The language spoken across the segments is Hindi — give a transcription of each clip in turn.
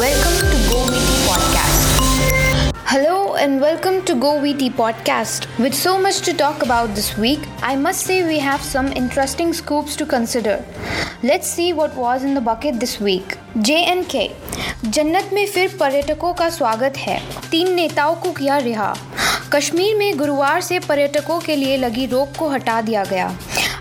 Welcome to Go VT Podcast. Hello and welcome to Go VT Podcast. With so much to talk about this week, I must say we have some interesting scoops to consider. Let's see what was in the bucket this week. J&K जन्नत में फिर पर्यटकों का स्वागत है तीन नेताओं को किया रिहा कश्मीर में गुरुवार से पर्यटकों के लिए लगी रोक को हटा दिया गया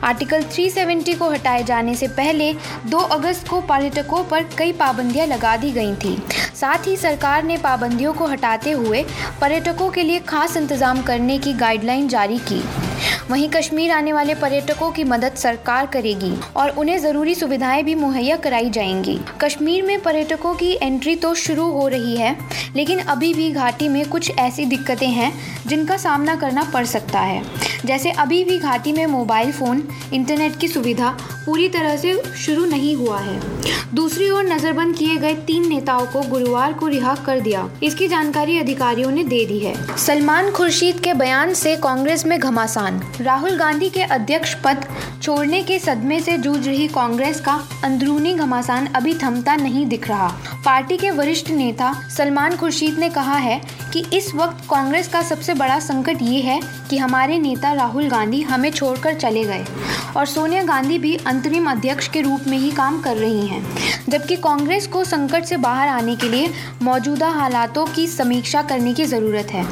आर्टिकल 370 को हटाए जाने से पहले 2 अगस्त को पर्यटकों पर कई पाबंदियाँ लगा दी गई थी। साथ ही सरकार ने पाबंदियों को हटाते हुए पर्यटकों के लिए खास इंतज़ाम करने की गाइडलाइन जारी की। वहीं कश्मीर आने वाले पर्यटकों की मदद सरकार करेगी और उन्हें ज़रूरी सुविधाएँ भी मुहैया कराई जाएँगी। कश्मीर में पर्यटकों की एंट्री तो शुरू हो रही है, लेकिन अभी भी घाटी में कुछ ऐसी दिक्कतें हैं जिनका सामना करना पड़ सकता है। जैसे अभी भी घाटी में मोबाइल फ़ोन, इंटरनेट की सुविधा पूरी तरह से शुरू नहीं हुआ है। दूसरी ओर नज़रबंद किए गए तीन नेताओं को गुरुवार को रिहा कर दिया। इसकी जानकारी अधिकारियों ने दे दी है। सलमान खुर्शीद के बयान से कांग्रेस में घमासान। राहुल गांधी के अध्यक्ष पद छोड़ने के सदमे से जूझ रही कांग्रेस का अंदरूनी घमासान अभी थमता नहीं दिख रहा। पार्टी के वरिष्ठ नेता सलमान खुर्शीद ने कहा है कि इस वक्त कांग्रेस का सबसे बड़ा संकट ये है कि हमारे नेता राहुल गांधी हमें छोड़कर चले गए और सोनिया गांधी भी अंतरिम अध्यक्ष के रूप में ही काम कर रही हैं, जबकि कांग्रेस को संकट से बाहर आने के लिए मौजूदा हालातों की समीक्षा करने की ज़रूरत है,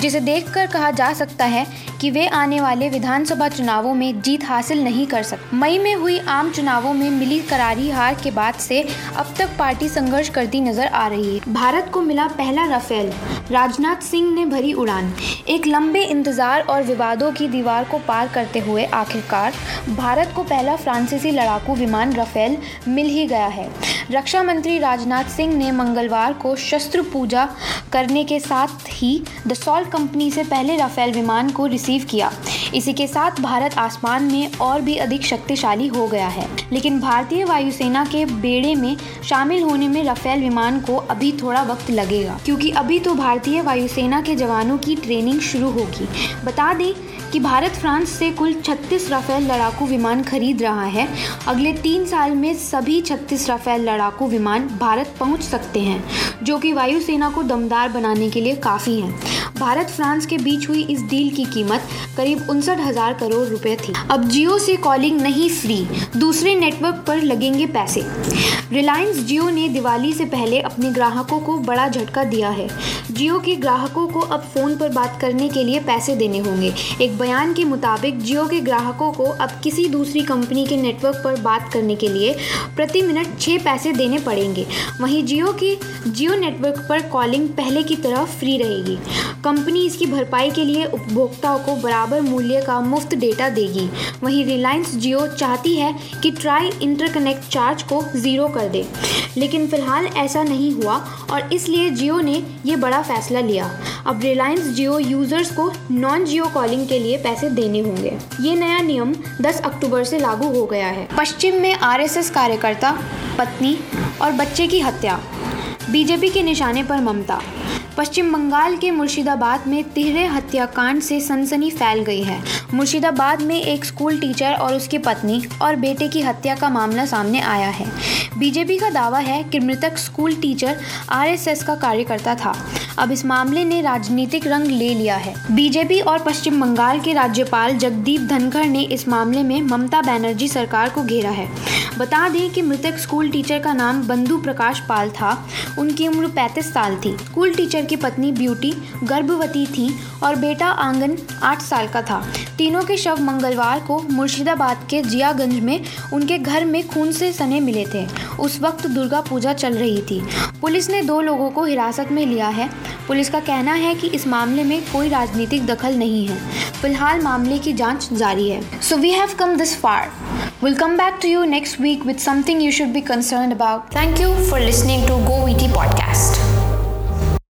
जिसे देखकर कहा जा सकता है कि वे आने वाले विधानसभा चुनावों में जीत हासिल नहीं कर सकते मई में हुई आम चुनावों में मिली करारी हार के बाद से अब तक पार्टी संघर्ष करती नज़र आ रही है। भारत को मिला पहला राफेल। राजनाथ सिंह ने भरी उड़ान। एक लंबे इंतज़ार और विवादों की दीवार को पार करते हुए आखिरकार भारत को पहला फ्रांसीसी लड़ाकू विमान राफेल मिल ही गया है। रक्षा मंत्री राजनाथ सिंह ने मंगलवार को शस्त्र पूजा करने के साथ ही दसॉल्ट कंपनी से पहले राफेल विमान को रिसीव किया। इसी के साथ भारत आसमान में और भी अधिक शक्तिशाली हो गया है। लेकिन भारतीय वायुसेना के बेड़े में शामिल होने में राफेल विमान को अभी थोड़ा वक्त लगेगा, क्योंकि अभी तो भारतीय वायुसेना के जवानों की ट्रेनिंग शुरू होगी। बता दें कि भारत फ्रांस से कुल 36 राफेल लड़ाकू विमान खरीद रहा है। अगले तीन साल में सभी 36 राफेल लड़ाकू विमान भारत पहुँच सकते हैं, जो कि वायुसेना को दमदार बनाने के लिए काफ़ी हैं। भारत फ्रांस के बीच हुई इस डील की कीमत करीब उनसठ हज़ार करोड़ रुपए थी। अब जियो से कॉलिंग नहीं फ्री दूसरे नेटवर्क पर लगेंगे पैसे। रिलायंस जियो ने दिवाली से पहले अपने ग्राहकों को बड़ा झटका दिया है। जियो के ग्राहकों को अब फ़ोन पर बात करने के लिए पैसे देने होंगे। एक बयान के मुताबिक, जियो के ग्राहकों को अब किसी दूसरी कंपनी के नेटवर्क पर बात करने के लिए प्रति मिनट छः पैसे देने पड़ेंगे। वहीं जियो के, जियो नेटवर्क पर कॉलिंग पहले की तरह फ्री रहेगी। कंपनी इसकी भरपाई के लिए उपभोक्ताओं को बराबर मूल्य का मुफ़्त डेटा देगी। वहीं रिलायंस जियो चाहती है कि ट्राई इंटरकनेक्ट चार्ज को ज़ीरो कर दे। लेकिन फ़िलहाल ऐसा नहीं हुआ और इसलिए जियो ने ये बड़ा फैसला लिया। अब रिलायंस जियो यूज़र्स को नॉन जियो कॉलिंग के लिए पैसे देने होंगे। ये नया नियम 10 अक्टूबर से लागू हो गया है। पश्चिम में आरएसएस कार्यकर्ता, पत्नी और बच्चे की हत्या। बीजेपी के निशाने पर ममता। पश्चिम बंगाल के मुर्शिदाबाद में तिहरे हत्याकांड से सनसनी फैल गई है। मुर्शिदाबाद में एक स्कूल टीचर और उसकी पत्नी और बेटे की हत्या का मामला सामने आया है। बीजेपी का दावा है कि मृतक स्कूल टीचर आरएसएस का कार्यकर्ता था। अब इस मामले ने राजनीतिक रंग ले लिया है। बीजेपी और पश्चिम बंगाल के राज्यपाल जगदीप धनखड़ ने इस मामले में ममता बनर्जी सरकार को घेरा है। बता दें कि मृतक स्कूल टीचर का नाम बंधु प्रकाश पाल था। उनकी उम्र 35 साल थी। स्कूल टीचर की पत्नी ब्यूटी, गर्भवती थी और बेटा आँगन आठ साल का था। तीनों के शव मंगलवार को मुर्शिदाबाद के जियागंज में उनके घर में खून से सने मिले थे। उस वक्त दुर्गा पूजा चल रही थी। पुलिस ने दो लोगों को हिरासत में लिया है। पुलिस का कहना है कि इस मामले में कोई राजनीतिक दखल नहीं है। फ़िलहाल मामले की जाँच जारी है। So we have come this far will come back to you next week with something you should be concern about thank you for listening to go we podcast